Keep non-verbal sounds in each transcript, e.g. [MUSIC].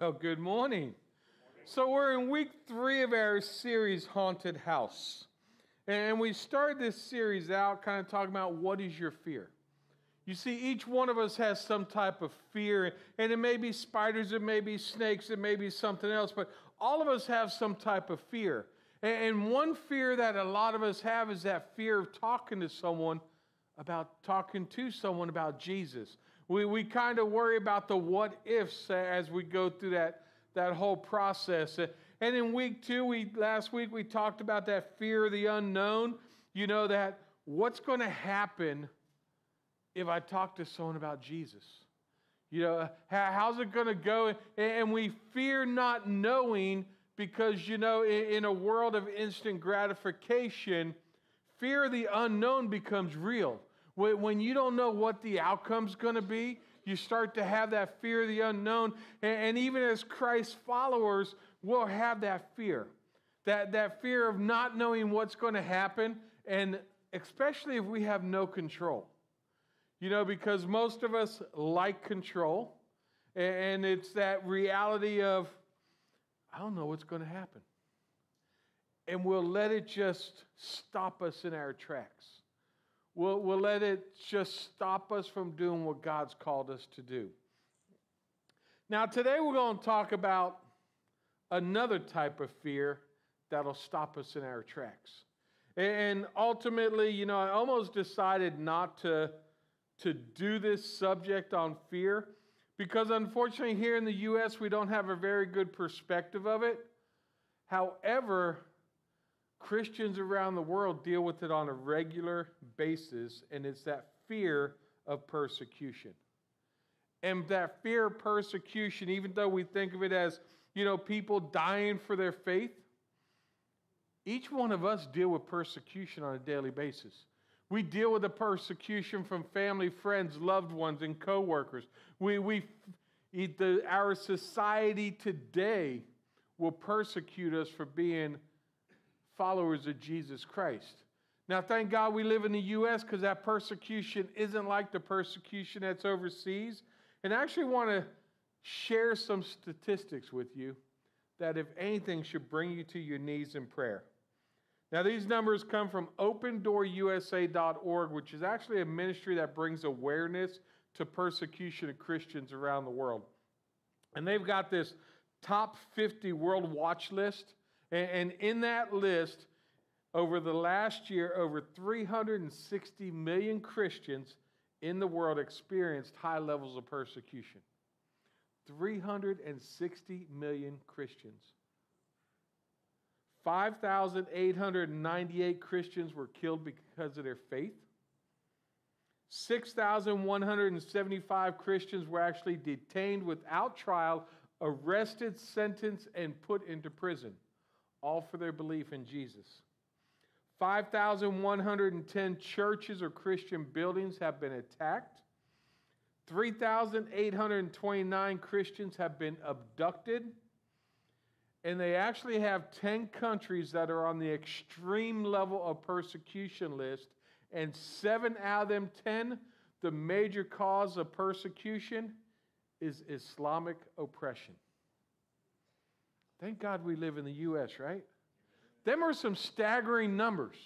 Well, good morning. So, we're in week three of our series, Haunted House. And we started this series out kind of talking about what is your fear. You see, each one of us has some type of fear, and it may be spiders, it may be snakes, it may be something else, but all of us have some type of fear. And one fear that a lot of us have is that fear of talking to someone about talking to someone about Jesus. We, we kind of worry about the what ifs as we go through that, that whole process. And in week two, we last week we talked about that fear of the unknown. You know that what's going to happen if I talk to someone about Jesus? You know, how's it going to go? And we fear not knowing because, you know, in a world of instant gratification, fear of the unknown becomes real. When you don't know what the outcome's going to be, you start to have that fear of the unknown. And even as Christ followers, we'll have that fear. That, that fear of not knowing what's going to happen, and especially if we have no control. You know, because most of us like control, and it's that reality of, I don't know what's going to happen. And we'll let it just stop us in our tracks. We'll, we'll let it just stop us from doing what God's called us to do. Now, today we're going to talk about another type of fear that'll stop us in our tracks. And ultimately, you know, I almost decided not to, to do this subject on fear because unfortunately, here in the U.S., we don't have a very good perspective of it. However, Christians around the world deal with it on a regular basis, and it's that fear of persecution. And that fear of persecution, even though we think of it as, you know, people dying for their faith, each one of us deal with persecution on a daily basis. We deal with the persecution from family, friends, loved ones, and coworkers. We, we, the, our society today will persecute us for being followers of Jesus Christ. Now, thank God we live in the U.S. because that persecution isn't like the persecution that's overseas. And I actually want to share some statistics with you that, if anything, should bring you to your knees in prayer. Now, these numbers come from opendoorusa.org, which is actually a ministry that brings awareness to persecution of Christians around the world. And they've got this top 50 world watch list and in that list, over the last year, over 360 million Christians in the world experienced high levels of persecution. 360 million Christians. 5,898 Christians were killed because of their faith. 6,175 Christians were actually detained without trial, arrested, sentenced, and put into prison all for their belief in Jesus. 5,110 churches or Christian buildings have been attacked. 3,829 Christians have been abducted. And they actually have 10 countries that are on the extreme level of persecution list. And seven out of them 10, the major cause of persecution is Islamic oppression. Thank God we live in the U.S., right? Them are some staggering numbers.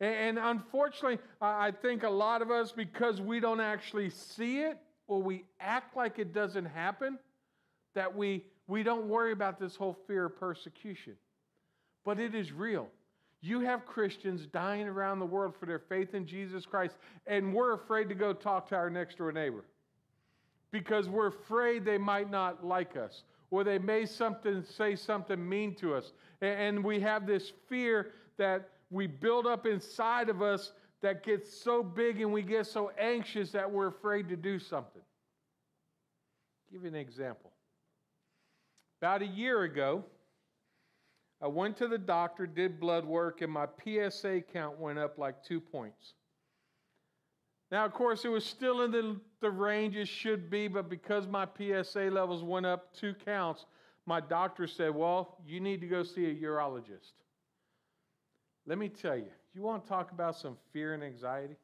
And unfortunately, I think a lot of us, because we don't actually see it or we act like it doesn't happen, that we, we don't worry about this whole fear of persecution. But it is real. You have Christians dying around the world for their faith in Jesus Christ, and we're afraid to go talk to our next door neighbor because we're afraid they might not like us or they may something, say something mean to us. And we have this fear that we build up inside of us that gets so big and we get so anxious that we're afraid to do something. I'll give you an example. About a year ago, I went to the doctor, did blood work, and my PSA count went up like two points. Now, of course, it was still in the, the range it should be, but because my PSA levels went up two counts, my doctor said, Well, you need to go see a urologist. Let me tell you, you want to talk about some fear and anxiety?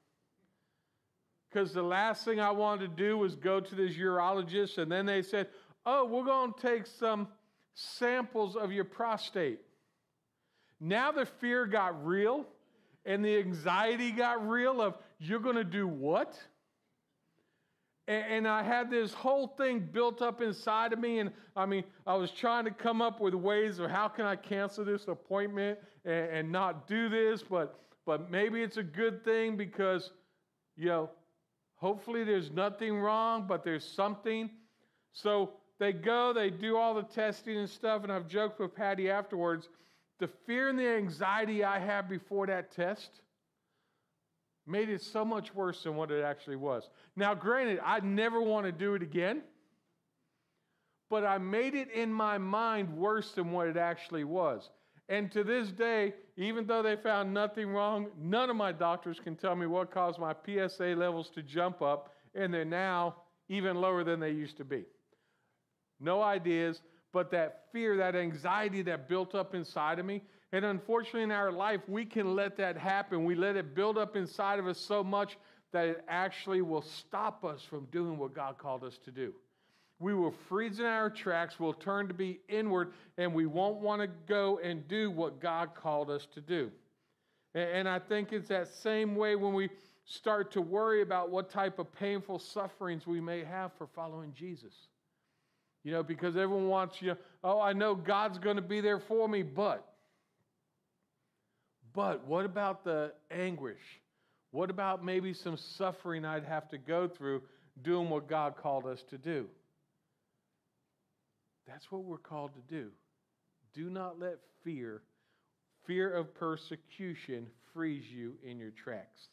Because the last thing I wanted to do was go to this urologist, and then they said, oh, we're going to take some samples of your prostate. Now the fear got real and the anxiety got real of you're going to do what? And, I had this whole thing built up inside of me. And I mean, I was trying to come up with ways of how can I cancel this appointment and, and not do this, but but maybe it's a good thing because, you know, hopefully there's nothing wrong, but there's something. So they go, they do all the testing and stuff, and I've joked with Patty afterwards. The fear and the anxiety I had before that test made it so much worse than what it actually was. Now, granted, I never want to do it again, but I made it in my mind worse than what it actually was. And to this day, even though they found nothing wrong, none of my doctors can tell me what caused my PSA levels to jump up, and they're now even lower than they used to be. No ideas, but that fear, that anxiety that built up inside of me, and unfortunately, in our life, we can let that happen. We let it build up inside of us so much that it actually will stop us from doing what God called us to do. We will freeze in our tracks, we'll turn to be inward, and we won't want to go and do what God called us to do. And I think it's that same way when we start to worry about what type of painful sufferings we may have for following Jesus. You know, because everyone wants you, oh, I know God's going to be there for me, but but what about the anguish? What about maybe some suffering I'd have to go through doing what God called us to do? That's what we're called to do. Do not let fear, fear of persecution, freeze you in your tracks.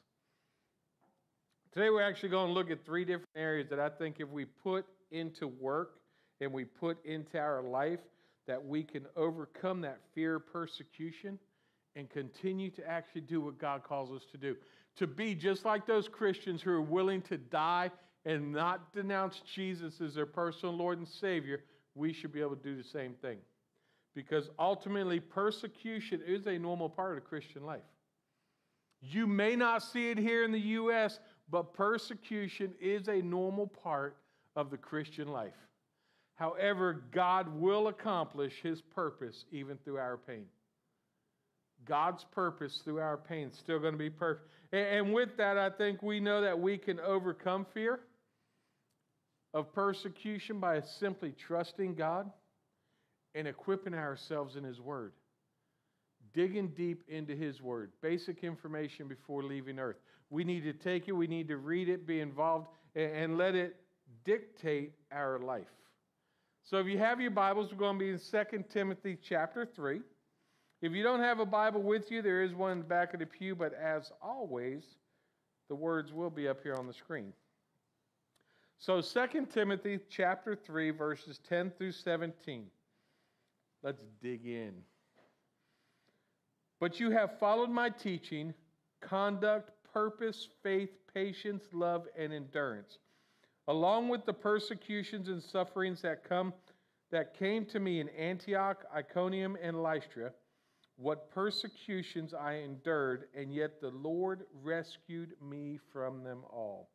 Today, we're actually going to look at three different areas that I think if we put into work and we put into our life, that we can overcome that fear of persecution and continue to actually do what God calls us to do. To be just like those Christians who are willing to die and not denounce Jesus as their personal Lord and Savior, we should be able to do the same thing. Because ultimately, persecution is a normal part of Christian life. You may not see it here in the U.S., but persecution is a normal part of the Christian life. However, God will accomplish his purpose even through our pain. God's purpose through our pain is still going to be perfect. And with that, I think we know that we can overcome fear of persecution by simply trusting God and equipping ourselves in His Word. Digging deep into His Word, basic information before leaving Earth. We need to take it, we need to read it, be involved, and let it dictate our life. So if you have your Bibles, we're going to be in 2 Timothy chapter 3. If you don't have a Bible with you, there is one in the back of the pew, but as always, the words will be up here on the screen. So 2 Timothy chapter 3 verses 10 through 17. Let's dig in. But you have followed my teaching, conduct, purpose, faith, patience, love, and endurance, along with the persecutions and sufferings that come that came to me in Antioch, Iconium, and Lystra what persecutions I endured, and yet the Lord rescued me from them all.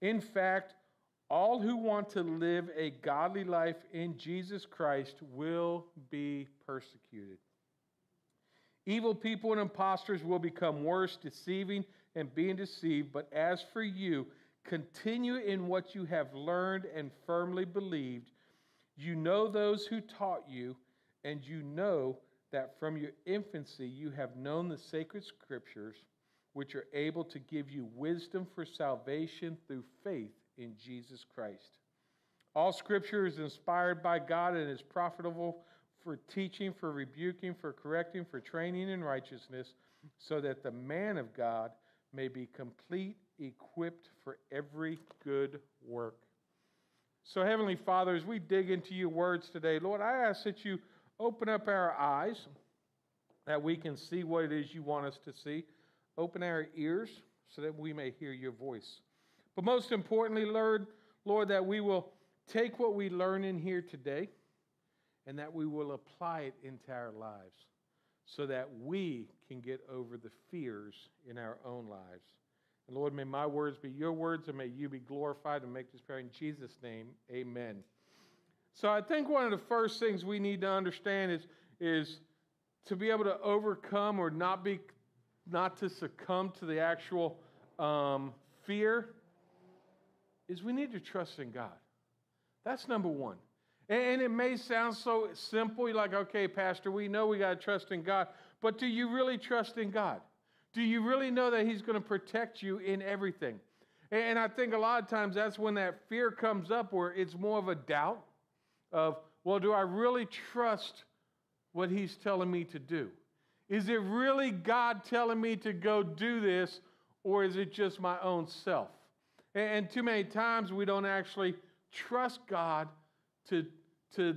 In fact, all who want to live a godly life in Jesus Christ will be persecuted. Evil people and impostors will become worse, deceiving and being deceived. But as for you, continue in what you have learned and firmly believed. You know those who taught you, and you know that from your infancy you have known the sacred scriptures, which are able to give you wisdom for salvation through faith in Jesus Christ. All scripture is inspired by God and is profitable for teaching, for rebuking, for correcting, for training in righteousness, so that the man of God may be complete, equipped for every good work. So, Heavenly Father, as we dig into your words today, Lord, I ask that you Open up our eyes that we can see what it is you want us to see. Open our ears so that we may hear your voice. But most importantly, Lord, Lord, that we will take what we learn in here today and that we will apply it into our lives so that we can get over the fears in our own lives. And Lord, may my words be your words and may you be glorified and make this prayer in Jesus' name. Amen. So I think one of the first things we need to understand is, is to be able to overcome or not be not to succumb to the actual um, fear is we need to trust in God. That's number one. And, and it may sound so simple, you're like, okay, Pastor, we know we got to trust in God, but do you really trust in God? Do you really know that He's going to protect you in everything? And, and I think a lot of times that's when that fear comes up where it's more of a doubt of, well, do I really trust what He's telling me to do? Is it really God telling me to go do this, or is it just my own self? And, too many times we don't actually trust God to, to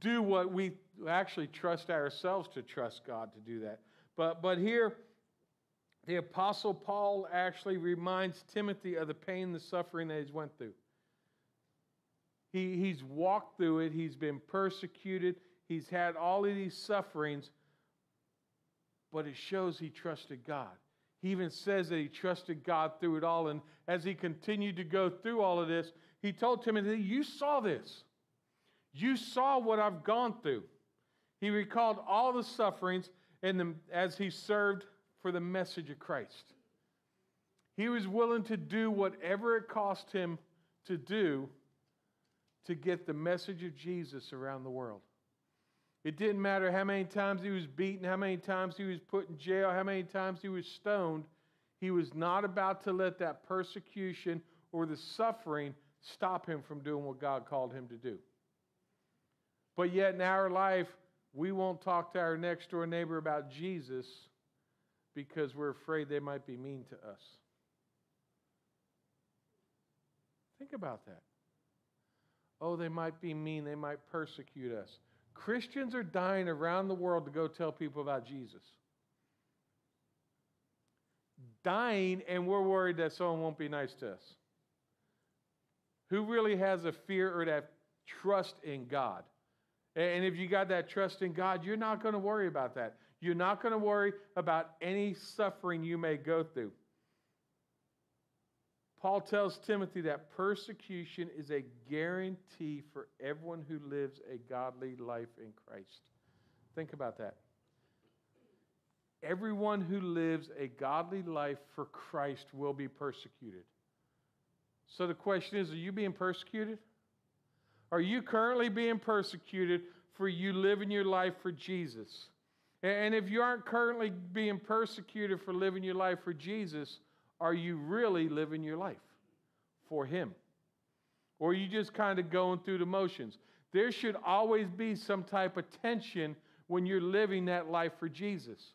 do what we actually trust ourselves to trust God to do that. But, but here, the Apostle Paul actually reminds Timothy of the pain, the suffering that he's went through. He, he's walked through it, he's been persecuted, he's had all of these sufferings, but it shows he trusted God. He even says that he trusted God through it all. And as he continued to go through all of this, he told Timothy, You saw this. You saw what I've gone through. He recalled all the sufferings and the, as he served for the message of Christ. He was willing to do whatever it cost him to do to get the message of Jesus around the world. It didn't matter how many times he was beaten, how many times he was put in jail, how many times he was stoned. He was not about to let that persecution or the suffering stop him from doing what God called him to do. But yet in our life, we won't talk to our next door neighbor about Jesus because we're afraid they might be mean to us. Think about that. Oh, they might be mean, they might persecute us. Christians are dying around the world to go tell people about Jesus. Dying, and we're worried that someone won't be nice to us. Who really has a fear or that trust in God? And if you got that trust in God, you're not going to worry about that. You're not going to worry about any suffering you may go through. Paul tells Timothy that persecution is a guarantee for everyone who lives a godly life in Christ. Think about that. Everyone who lives a godly life for Christ will be persecuted. So the question is are you being persecuted? Are you currently being persecuted for you living your life for Jesus? And if you aren't currently being persecuted for living your life for Jesus, are you really living your life for Him? Or are you just kind of going through the motions? There should always be some type of tension when you're living that life for Jesus.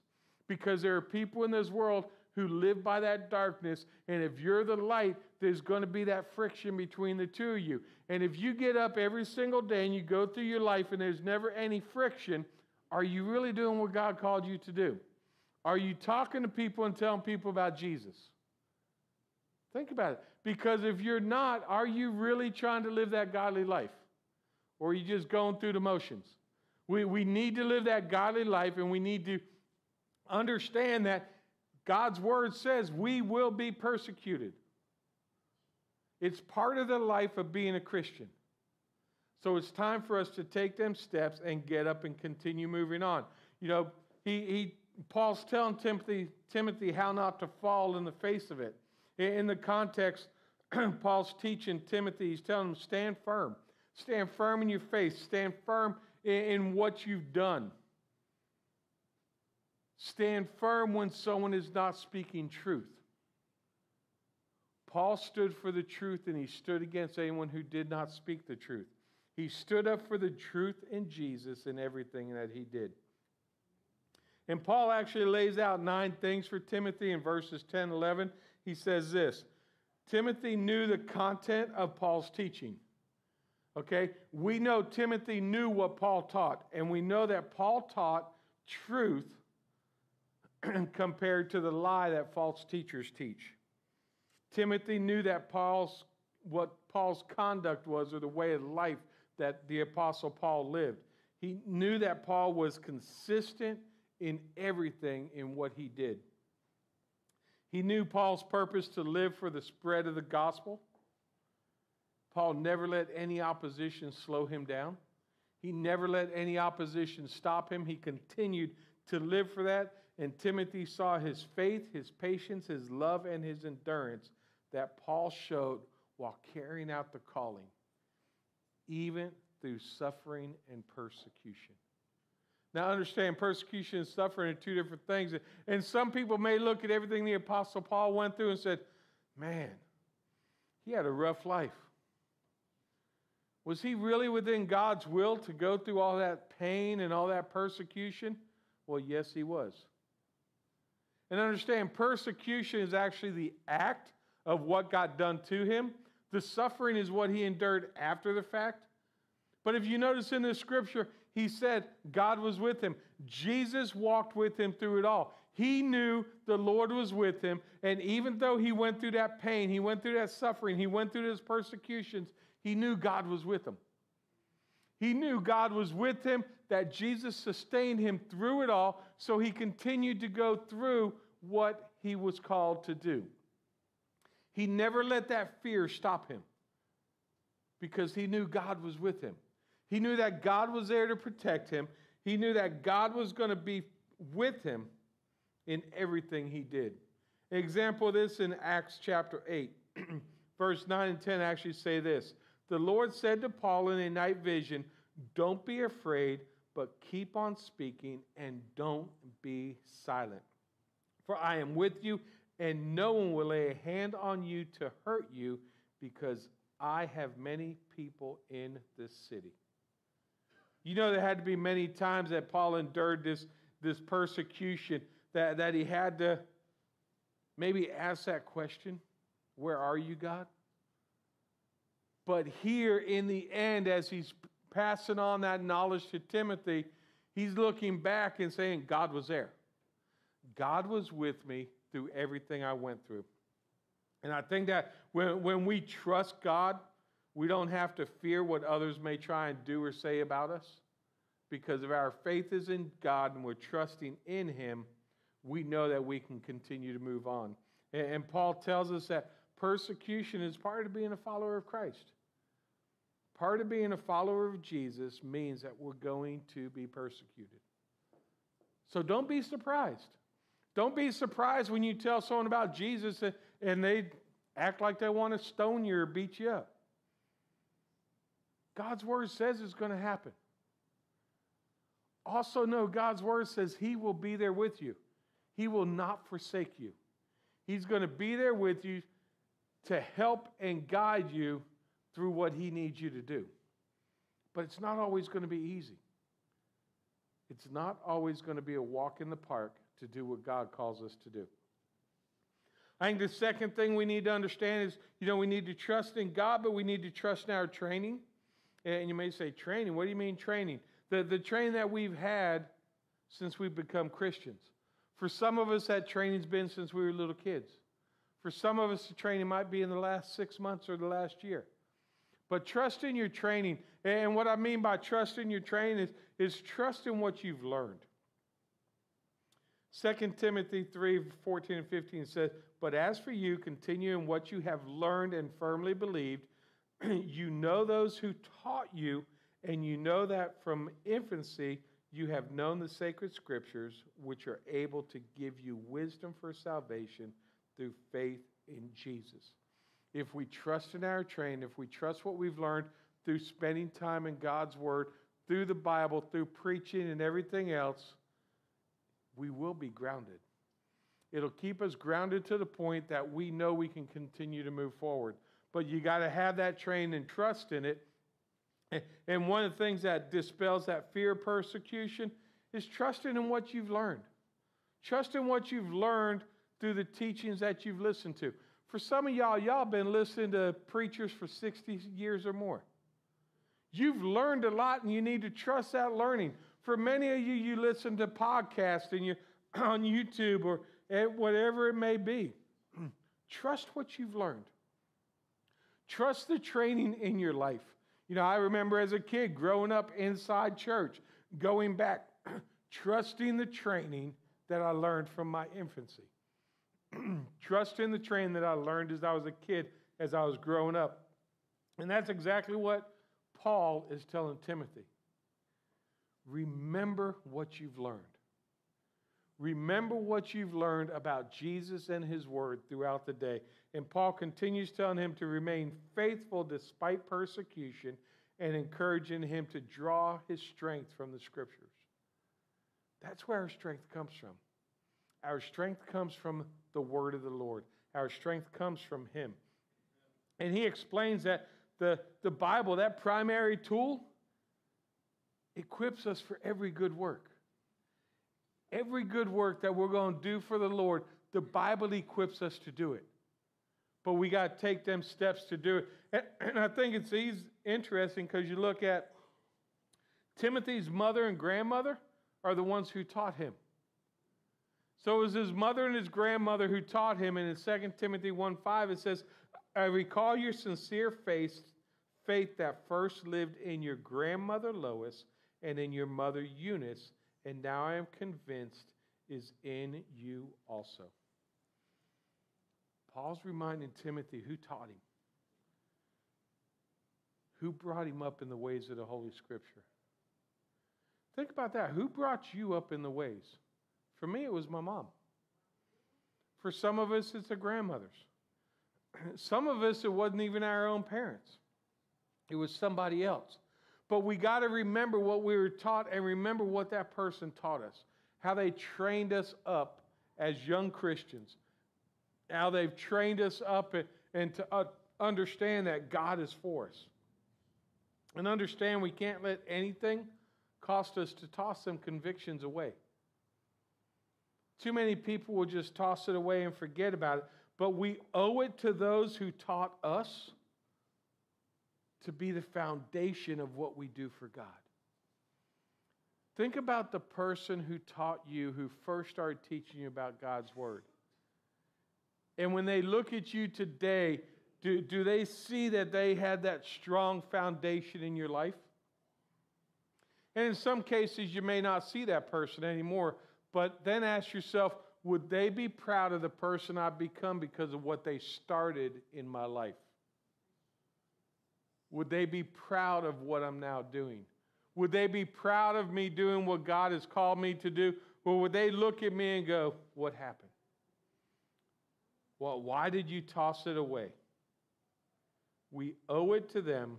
Because there are people in this world who live by that darkness, and if you're the light, there's going to be that friction between the two of you. And if you get up every single day and you go through your life and there's never any friction, are you really doing what God called you to do? Are you talking to people and telling people about Jesus? Think about it. Because if you're not, are you really trying to live that godly life? Or are you just going through the motions? We, we need to live that godly life and we need to understand that God's word says we will be persecuted. It's part of the life of being a Christian. So it's time for us to take them steps and get up and continue moving on. You know, he, he Paul's telling Timothy, Timothy how not to fall in the face of it. In the context, [CLEARS THROAT] Paul's teaching Timothy, he's telling him, stand firm. Stand firm in your faith. Stand firm in, what you've done. Stand firm when someone is not speaking truth. Paul stood for the truth and he stood against anyone who did not speak the truth. He stood up for the truth in Jesus in everything that he did. And Paul actually lays out nine things for Timothy in verses 10 11 he says this Timothy knew the content of Paul's teaching. Okay? We know Timothy knew what Paul taught, and we know that Paul taught truth [CLEARS THROAT] compared to the lie that false teachers teach. Timothy knew that Paul's what Paul's conduct was or the way of life that the apostle Paul lived. He knew that Paul was consistent in everything in what he did. He knew Paul's purpose to live for the spread of the gospel. Paul never let any opposition slow him down. He never let any opposition stop him. He continued to live for that. And Timothy saw his faith, his patience, his love, and his endurance that Paul showed while carrying out the calling, even through suffering and persecution. Now, understand, persecution and suffering are two different things. And some people may look at everything the Apostle Paul went through and said, man, he had a rough life. Was he really within God's will to go through all that pain and all that persecution? Well, yes, he was. And understand, persecution is actually the act of what got done to him. The suffering is what he endured after the fact. But if you notice in the scripture, he said God was with him. Jesus walked with him through it all. He knew the Lord was with him. And even though he went through that pain, he went through that suffering, he went through those persecutions, he knew God was with him. He knew God was with him, that Jesus sustained him through it all, so he continued to go through what he was called to do. He never let that fear stop him because he knew God was with him. He knew that God was there to protect him. He knew that God was going to be with him in everything he did. example of this in Acts chapter 8, [CLEARS THROAT] verse 9 and 10 actually say this The Lord said to Paul in a night vision, Don't be afraid, but keep on speaking and don't be silent. For I am with you, and no one will lay a hand on you to hurt you, because I have many people in this city. You know, there had to be many times that Paul endured this, this persecution that, that he had to maybe ask that question Where are you, God? But here in the end, as he's passing on that knowledge to Timothy, he's looking back and saying, God was there. God was with me through everything I went through. And I think that when, when we trust God, we don't have to fear what others may try and do or say about us. Because if our faith is in God and we're trusting in Him, we know that we can continue to move on. And, Paul tells us that persecution is part of being a follower of Christ. Part of being a follower of Jesus means that we're going to be persecuted. So don't be surprised. Don't be surprised when you tell someone about Jesus and they act like they want to stone you or beat you up. God's word says it's going to happen. Also, know God's word says He will be there with you, He will not forsake you. He's going to be there with you to help and guide you through what He needs you to do. But it's not always going to be easy. It's not always going to be a walk in the park to do what God calls us to do. I think the second thing we need to understand is, you know, we need to trust in God, but we need to trust in our training. And you may say, training? What do you mean training? The, the training that we've had since we've become Christians. For some of us, that training's been since we were little kids. For some of us, the training might be in the last six months or the last year. But trust in your training. And what I mean by trust in your training is, is trust in what you've learned. 2 Timothy 3 14 and 15 says, But as for you, continue in what you have learned and firmly believed. [CLEARS THROAT] you know those who taught you, and you know that from infancy you have known the sacred scriptures, which are able to give you wisdom for salvation through faith in Jesus. If we trust in our train, if we trust what we've learned through spending time in God's Word, through the Bible, through preaching and everything else, we will be grounded. It'll keep us grounded to the point that we know we can continue to move forward. But you got to have that train and trust in it. And one of the things that dispels that fear of persecution is trusting in what you've learned. Trust in what you've learned through the teachings that you've listened to. For some of y'all, y'all been listening to preachers for 60 years or more. You've learned a lot and you need to trust that learning. For many of you, you listen to podcasts and you're [CLEARS THROAT] on YouTube or whatever it may be. [CLEARS THROAT] Trust what you've learned. Trust the training in your life. You know, I remember as a kid growing up inside church, going back, [CLEARS THROAT] trusting the training that I learned from my infancy. [CLEARS THROAT] Trusting the training that I learned as I was a kid, as I was growing up. And that's exactly what Paul is telling Timothy. Remember what you've learned. Remember what you've learned about Jesus and his word throughout the day. And Paul continues telling him to remain faithful despite persecution and encouraging him to draw his strength from the scriptures. That's where our strength comes from. Our strength comes from the word of the Lord, our strength comes from him. And he explains that the, the Bible, that primary tool, equips us for every good work. Every good work that we're going to do for the Lord, the Bible equips us to do it. But we got to take them steps to do it. And, [CLEARS THROAT] I think it's interesting because you look at Timothy's mother and grandmother are the ones who taught him. So it was his mother and his grandmother who taught him. And in 2 Timothy 1 5, it says, I recall your sincere faith, faith that first lived in your grandmother Lois and in your mother Eunice and now I am convinced is in you also. Paul's reminding Timothy who taught him, who brought him up in the ways of the Holy Scripture. Think about that. Who brought you up in the ways? For me, it was my mom. For some of us, it's the grandmothers. [CLEARS THROAT] Some of us, it wasn't even our own parents, it was somebody else. But we got to remember what we were taught and remember what that person taught us, how they trained us up as young Christians, how they've trained us up and, to uh, understand that God is for us. And understand we can't let anything cost us to toss some convictions away. Too many people will just toss it away and forget about it, but we owe it to those who taught us to be the foundation of what we do for God. Think about the person who taught you, who first started teaching you about God's Word. And when they look at you today, do, do they see that they had that strong foundation in your life? And in some cases, you may not see that person anymore, but then ask yourself would they be proud of the person I've become because of what they started in my life? Would they be proud of what I'm now doing? Would they be proud of me doing what God has called me to do? Or would they look at me and go, What happened? Well, why did you toss it away? We owe it to them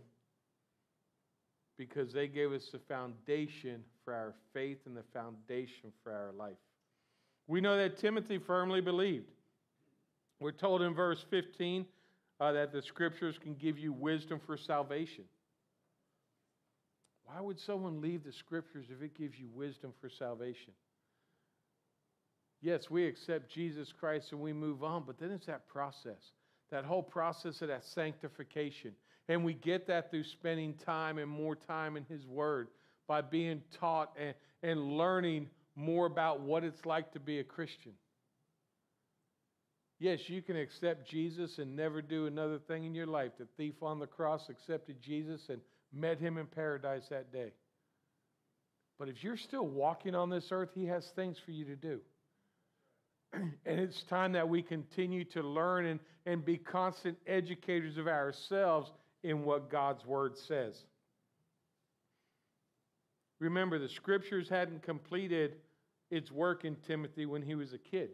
because they gave us the foundation for our faith and the foundation for our life. We know that Timothy firmly believed. We're told in verse 15 uh, that the scriptures can give you wisdom for salvation. Why would someone leave the scriptures if it gives you wisdom for salvation? Yes, we accept Jesus Christ and we move on, but then it's that process, that whole process of that sanctification. And we get that through spending time and more time in His Word by being taught and, and learning more about what it's like to be a Christian. Yes, you can accept Jesus and never do another thing in your life. The thief on the cross accepted Jesus and met him in paradise that day. But if you're still walking on this earth, he has things for you to do. And it's time that we continue to learn and, and be constant educators of ourselves in what God's word says. Remember, the scriptures hadn't completed its work in Timothy when he was a kid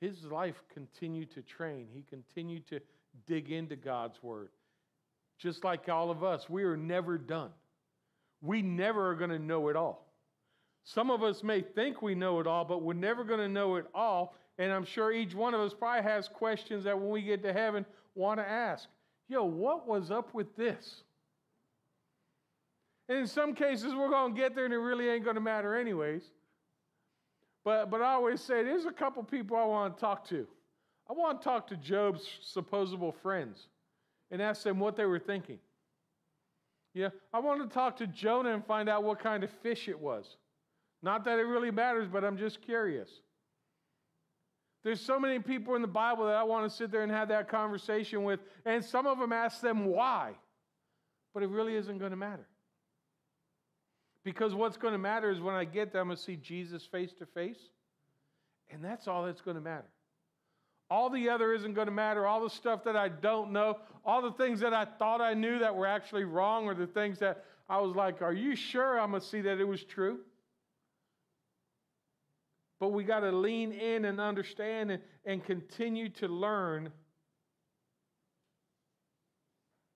his life continued to train. He continued to dig into God's word. Just like all of us, we are never done. We never are going to know it all. Some of us may think we know it all, but we're never going to know it all. And I'm sure each one of us probably has questions that when we get to heaven want to ask. Yo, what was up with this? And in some cases, we're going to get there and it really ain't going to matter, anyways. But, but I always say there's a couple people I want to talk to. I want to talk to Job's supposable friends and ask them what they were thinking. Yeah, I want to talk to Jonah and find out what kind of fish it was. Not that it really matters, but I'm just curious. There's so many people in the Bible that I want to sit there and have that conversation with, and some of them ask them why, but it really isn't going to matter. Because what's going to matter is when I get there, I'm going to see Jesus face to face. And that's all that's going to matter. All the other isn't going to matter. All the stuff that I don't know, all the things that I thought I knew that were actually wrong, or the things that I was like, Are you sure I'm going to see that it was true? But we got to lean in and understand and, and continue to learn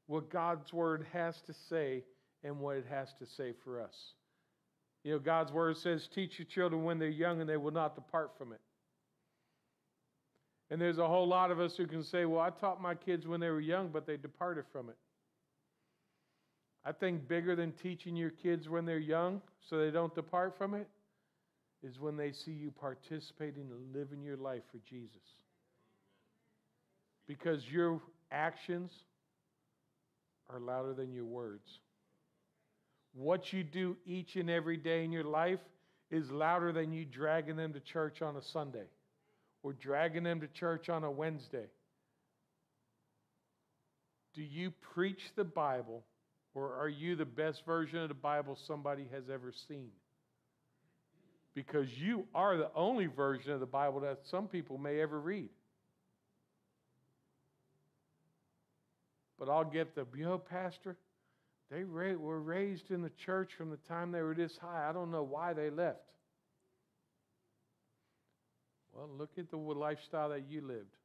what God's word has to say and what it has to say for us. You know, God's word says, Teach your children when they're young and they will not depart from it. And there's a whole lot of us who can say, Well, I taught my kids when they were young, but they departed from it. I think bigger than teaching your kids when they're young so they don't depart from it is when they see you participating and living your life for Jesus. Because your actions are louder than your words. What you do each and every day in your life is louder than you dragging them to church on a Sunday or dragging them to church on a Wednesday. Do you preach the Bible or are you the best version of the Bible somebody has ever seen? Because you are the only version of the Bible that some people may ever read. But I'll get the, you know, Pastor, they were raised in the church from the time they were this high. I don't know why they left. Well, look at the lifestyle that you lived.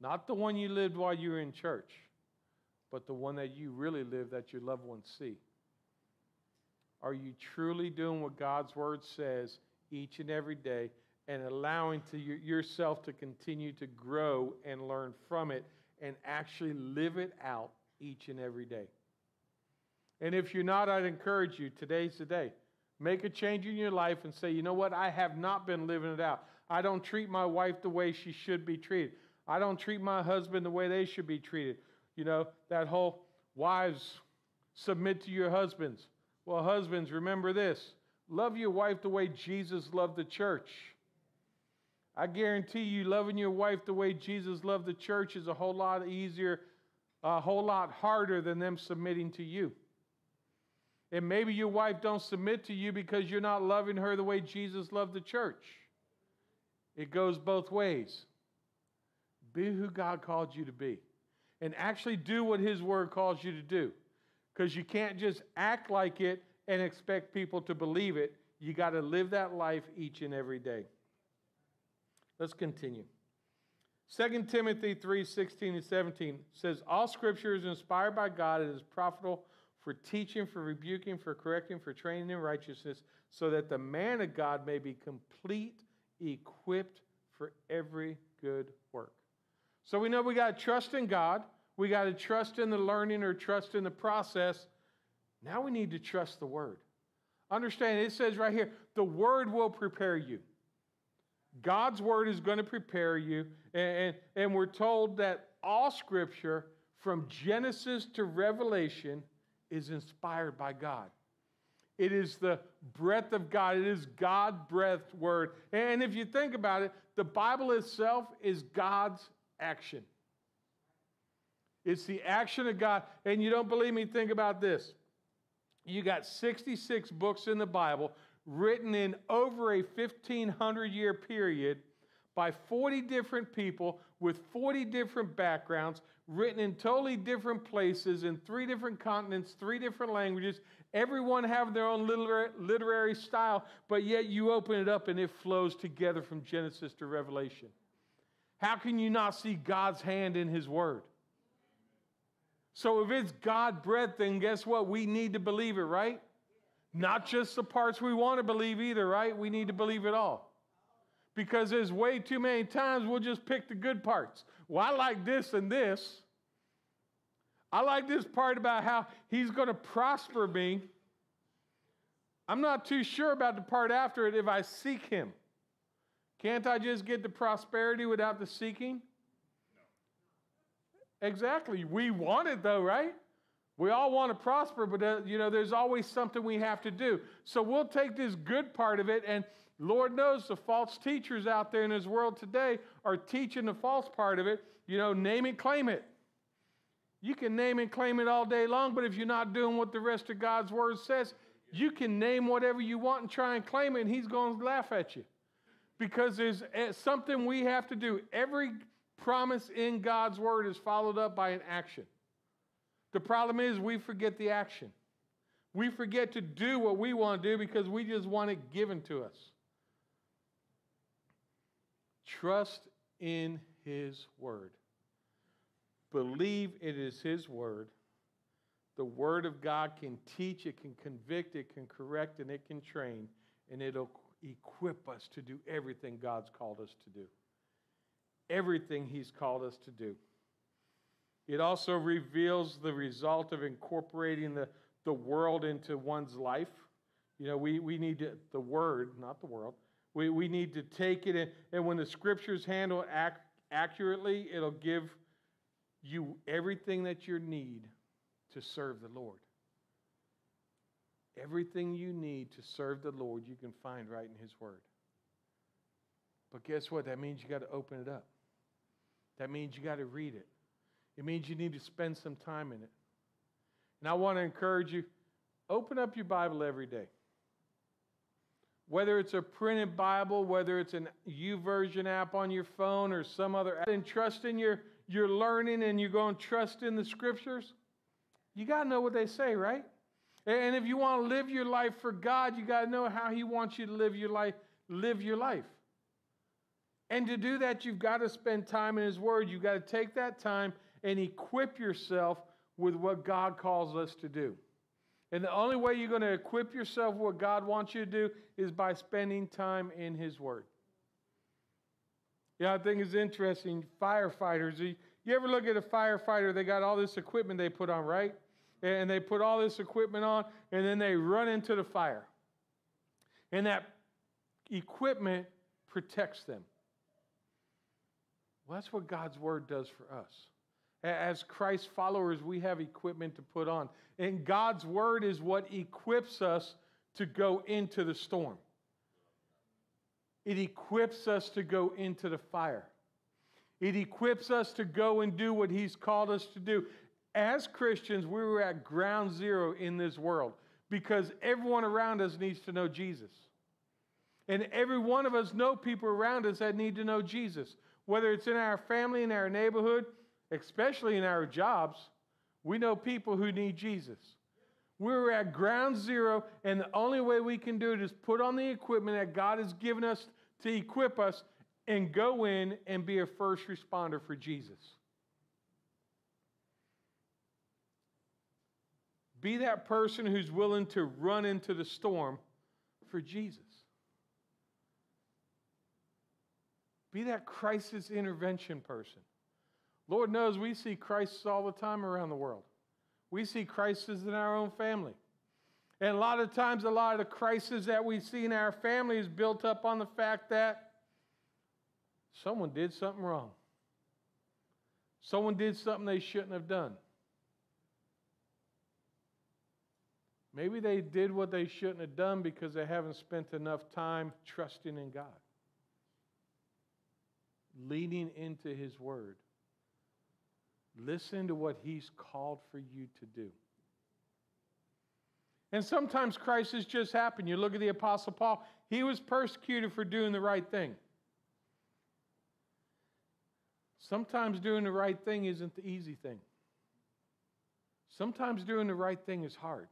Not the one you lived while you were in church, but the one that you really live that your loved ones see. Are you truly doing what God's word says each and every day and allowing to yourself to continue to grow and learn from it and actually live it out each and every day? And if you're not, I'd encourage you today's the day. Make a change in your life and say, you know what? I have not been living it out. I don't treat my wife the way she should be treated. I don't treat my husband the way they should be treated. You know, that whole wives submit to your husbands. Well, husbands, remember this love your wife the way Jesus loved the church. I guarantee you, loving your wife the way Jesus loved the church is a whole lot easier, a whole lot harder than them submitting to you. And maybe your wife don't submit to you because you're not loving her the way Jesus loved the church. It goes both ways. Be who God called you to be and actually do what His Word calls you to do. Because you can't just act like it and expect people to believe it. You got to live that life each and every day. Let's continue. 2 Timothy 3 16 and 17 says, All scripture is inspired by God and is profitable for teaching, for rebuking, for correcting, for training in righteousness, so that the man of God may be complete equipped for every good work. So we know we got to trust in God. We got to trust in the learning or trust in the process. Now we need to trust the Word. Understand, it says right here the Word will prepare you. God's Word is going to prepare you. And, and, and we're told that all Scripture, from Genesis to Revelation, is inspired by God. It is the breath of God. It is God breathed word. And if you think about it, the Bible itself is God's action. It's the action of God. And you don't believe me? Think about this. You got 66 books in the Bible written in over a 1500 year period by 40 different people with 40 different backgrounds, written in totally different places in three different continents, three different languages, Everyone have their own literary style, but yet you open it up and it flows together from Genesis to Revelation. How can you not see God's hand in His Word? So if it's God breath, then guess what? We need to believe it, right? Not just the parts we want to believe either, right? We need to believe it all. Because there's way too many times we'll just pick the good parts. Well, I like this and this. I like this part about how he's going to prosper me. I'm not too sure about the part after it if I seek him. Can't I just get the prosperity without the seeking? Exactly. We want it though, right? We all want to prosper, but uh, you know, there's always something we have to do. So we'll take this good part of it, and Lord knows the false teachers out there in this world today are teaching the false part of it. You know, name it, claim it. You can name and claim it all day long, but if you're not doing what the rest of God's word says, you can name whatever you want and try and claim it, and he's going to laugh at you. Because there's eh, something we have to do. Every promise in God's word is followed up by an action. The problem is we forget the action. We forget to do what we want to do because we just want it given to us. Trust in His Word. Believe it is His Word. The Word of God can teach, it can convict, it can correct, and it can train, and it'll equip us to do everything God's called us to do. Everything He's called us to do. It also reveals the result of incorporating the, the world into one's life. You know, we, we need to, the word, not the world, we, we need to take it, in, and when the scriptures handle it ac- accurately, it'll give you everything that you need to serve the Lord. Everything you need to serve the Lord, you can find right in His Word. But guess what? That means you got to open it up. That means you got to read it. It means you need to spend some time in it. And I want to encourage you open up your Bible every day. Whether it's a printed Bible, whether it's an YouVersion app on your phone or some other app, and trust in your, your learning and you're going to trust in the scriptures, you got to know what they say, right? And if you want to live your life for God, you got to know how He wants you to live your life. Live your life. And to do that, you've got to spend time in His Word. You've got to take that time and equip yourself with what God calls us to do. And the only way you're going to equip yourself with what God wants you to do is by spending time in His Word. Yeah, I think it's interesting. Firefighters, you ever look at a firefighter, they got all this equipment they put on, right? And they put all this equipment on, and then they run into the fire. And that equipment protects them. Well, that's what God's Word does for us. As Christ followers, we have equipment to put on. And God's word is what equips us to go into the storm. It equips us to go into the fire. It equips us to go and do what He's called us to do. As Christians, we were at ground zero in this world because everyone around us needs to know Jesus. And every one of us know people around us that need to know Jesus, whether it's in our family, in our neighborhood, especially in our jobs, we know people who need Jesus. We're at ground zero, and the only way we can do it is put on the equipment that God has given us to equip us and go in and be a first responder for Jesus. Be that person who's willing to run into the storm for Jesus. Be that crisis intervention person. Lord knows we see crises all the time around the world. We see crises in our own family. And a lot of times, a lot of the crises that we see in our family is built up on the fact that someone did something wrong. Someone did something they shouldn't have done. Maybe they did what they shouldn't have done because they haven't spent enough time trusting in God, leaning into His Word. Listen to what He's called for you to do. And sometimes crises just happen. You look at the Apostle Paul, he was persecuted for doing the right thing. Sometimes doing the right thing isn't the easy thing. Sometimes doing the right thing is hard.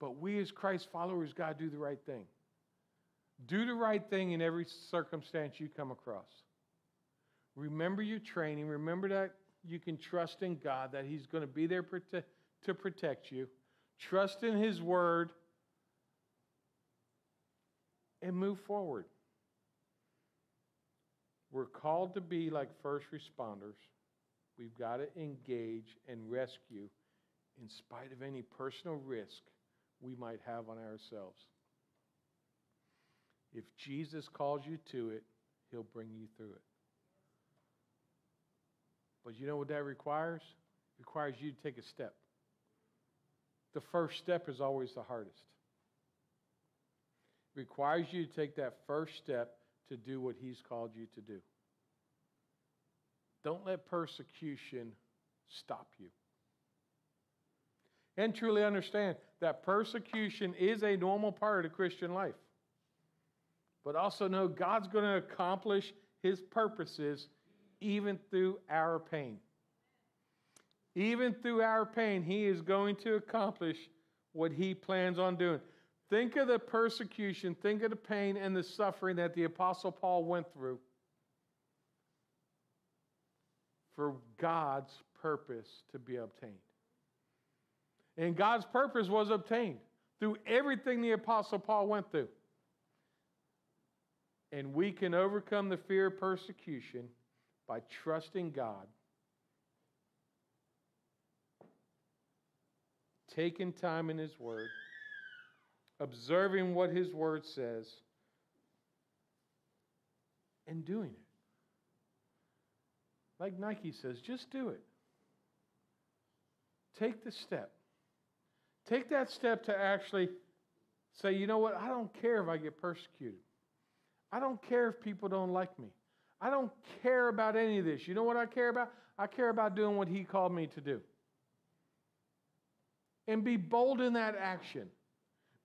But we as Christ followers got to do the right thing. Do the right thing in every circumstance you come across. Remember your training. Remember that you can trust in God, that He's going to be there to protect you. Trust in His Word and move forward. We're called to be like first responders. We've got to engage and rescue in spite of any personal risk we might have on ourselves. If Jesus calls you to it, He'll bring you through it. But you know what that requires? It requires you to take a step. The first step is always the hardest. It requires you to take that first step to do what He's called you to do. Don't let persecution stop you. And truly understand that persecution is a normal part of Christian life. But also know God's going to accomplish His purposes even through our pain. Even through our pain, He is going to accomplish what He plans on doing. Think of the persecution, think of the pain and the suffering that the Apostle Paul went through for God's purpose to be obtained. And God's purpose was obtained through everything the Apostle Paul went through. And we can overcome the fear of persecution by trusting God, taking time in His Word, observing what His Word says, and doing it. Like Nike says, just do it. Take the step. Take that step to actually say, you know what? I don't care if I get persecuted. I don't care if people don't like me. I don't care about any of this. You know what I care about? I care about doing what He called me to do. And be bold in that action.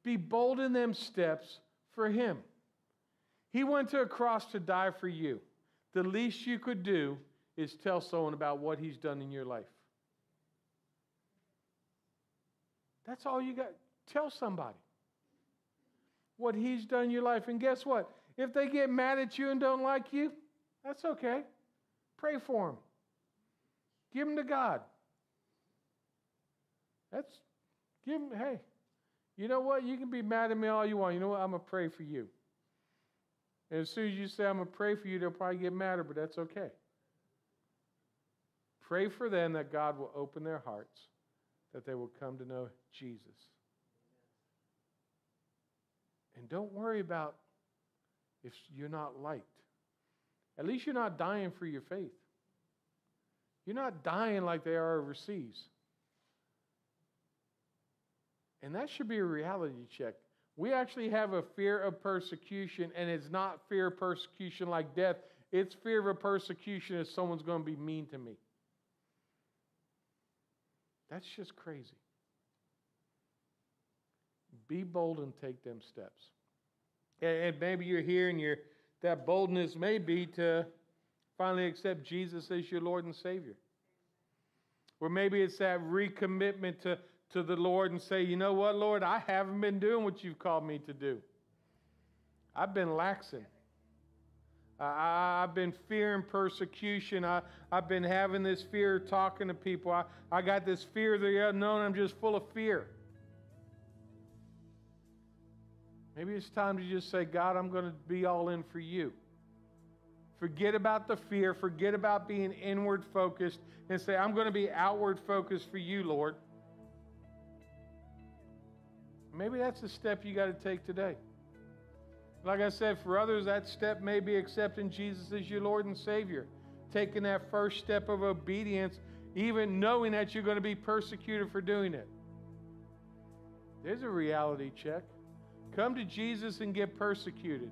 Be bold in them steps for Him. He went to a cross to die for you. The least you could do is tell someone about what He's done in your life. That's all you got. Tell somebody what He's done in your life. And guess what? If they get mad at you and don't like you, that's okay. Pray for them. Give them to God. That's, give them, hey, you know what? You can be mad at me all you want. You know what? I'm going to pray for you. And as soon as you say, I'm going to pray for you, they'll probably get madder, but that's okay. Pray for them that God will open their hearts, that they will come to know Jesus. And don't worry about if you're not liked. At least you're not dying for your faith. You're not dying like they are overseas. And that should be a reality check. We actually have a fear of persecution, and it's not fear of persecution like death. It's fear of a persecution if someone's going to be mean to me. That's just crazy. Be bold and take them steps. And maybe you're here and you're, that boldness may be to finally accept Jesus as your Lord and Savior. Or maybe it's that recommitment to, to the Lord and say, you know what, Lord, I haven't been doing what you've called me to do. I've been laxing. I, have been fearing persecution. I, I've been having this fear of talking to people. I, I got this fear of the unknown. I'm just full of fear. Maybe it's time to just say, God, I'm going to be all in for you. Forget about the fear, forget about being inward focused, and say, I'm going to be outward focused for you, Lord. Maybe that's the step you got to take today. Like I said, for others, that step may be accepting Jesus as your Lord and Savior, taking that first step of obedience, even knowing that you're going to be persecuted for doing it. There's a reality check. Come to Jesus and get persecuted.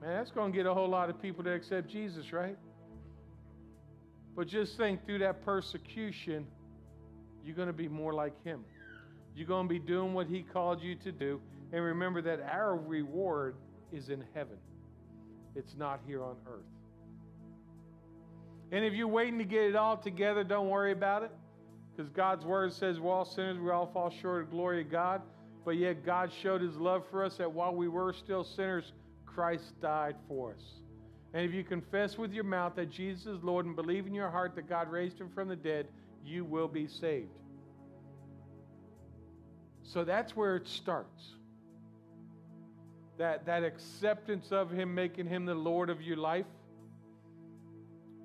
Man, that's going to get a whole lot of people to accept Jesus, right? But just think through that persecution, you're going to be more like Him. You're going to be doing what He called you to do. And remember that our reward is in heaven, it's not here on earth. And if you're waiting to get it all together, don't worry about it. Because God's word says, we're all sinners, we all fall short of glory of God. But yet God showed his love for us that while we were still sinners, Christ died for us. And if you confess with your mouth that Jesus is Lord and believe in your heart that God raised him from the dead, you will be saved. So that's where it starts. That, that acceptance of him, making him the Lord of your life.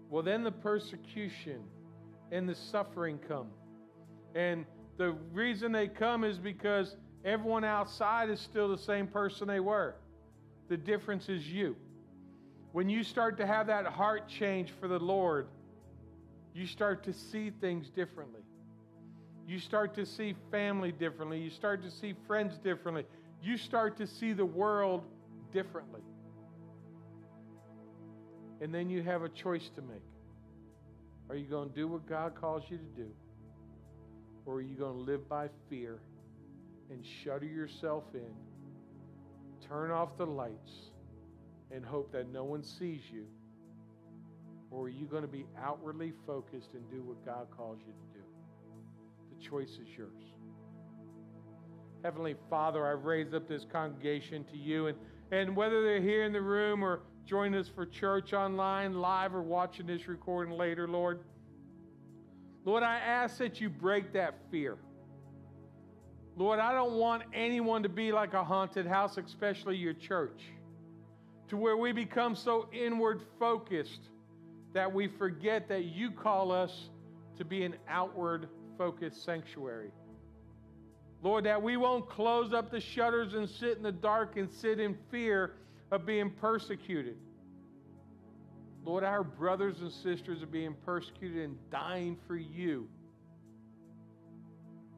Well, then the persecution and the suffering come. And the reason they come is because Everyone outside is still the same person they were. The difference is you. When you start to have that heart change for the Lord, you start to see things differently. You start to see family differently. You start to see friends differently. You start to see the world differently. And then you have a choice to make. Are you going to do what God calls you to do? Or are you going to live by fear? And shutter yourself in, turn off the lights, and hope that no one sees you Or are you going to be outwardly focused and do what God calls you to do? The choice is yours. Heavenly Father, I raise up this congregation to you, and, and whether they're here in the room or joining us for church online, live, or watching this recording later, Lord, Lord, I ask that you break that fear. Lord, I don't want anyone to be like a haunted house, especially your church, to where we become so inward focused that we forget that you call us to be an outward focused sanctuary. Lord, that we won't close up the shutters and sit in the dark and sit in fear of being persecuted. Lord, our brothers and sisters are being persecuted and dying for you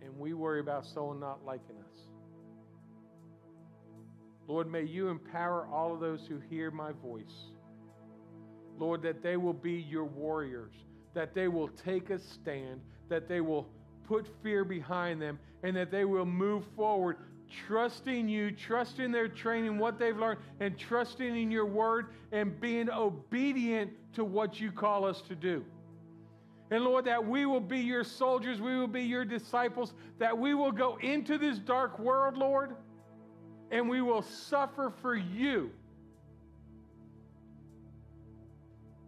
and we worry about someone not liking us. Lord, may you empower all of those who hear my voice. Lord, that they will be your warriors, that they will take a stand, that they will put fear behind them, and that they will move forward, trusting you, trusting their training, what they've learned, and trusting in your word and being obedient to what you call us to do. And Lord, that we will be your soldiers, we will be your disciples, that we will go into this dark world, Lord, and we will suffer for you.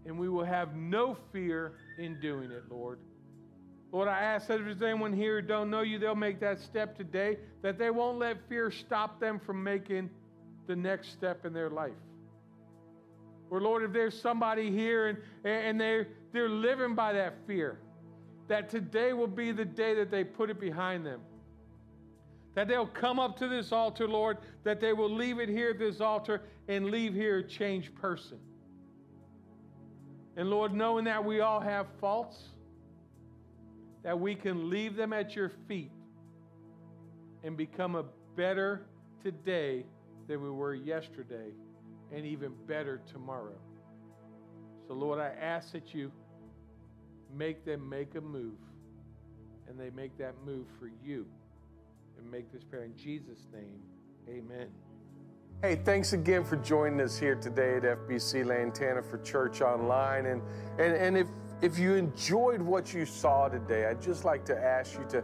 And we will have no fear in doing it, Lord. Lord, I ask that if there's anyone here who don't know you, they'll make that step today, that they won't let fear stop them from making the next step in their life. Or Lord, if there's somebody here and, and they're, they're living by that fear, that today will be the day that they put it behind them. That they'll come up to this altar, Lord, that they will leave it here at this altar and leave here a changed person. And Lord, knowing that we all have faults, that we can leave them at your feet and become a better today than we were yesterday and even better tomorrow. So, Lord, I ask that you make them make a move and they make that move for you and make this prayer in Jesus' name. Amen. Hey, thanks again for joining us here today at FBC Lantana for Church Online. And, and, and if, if you enjoyed what you saw today, I'd just like to ask you to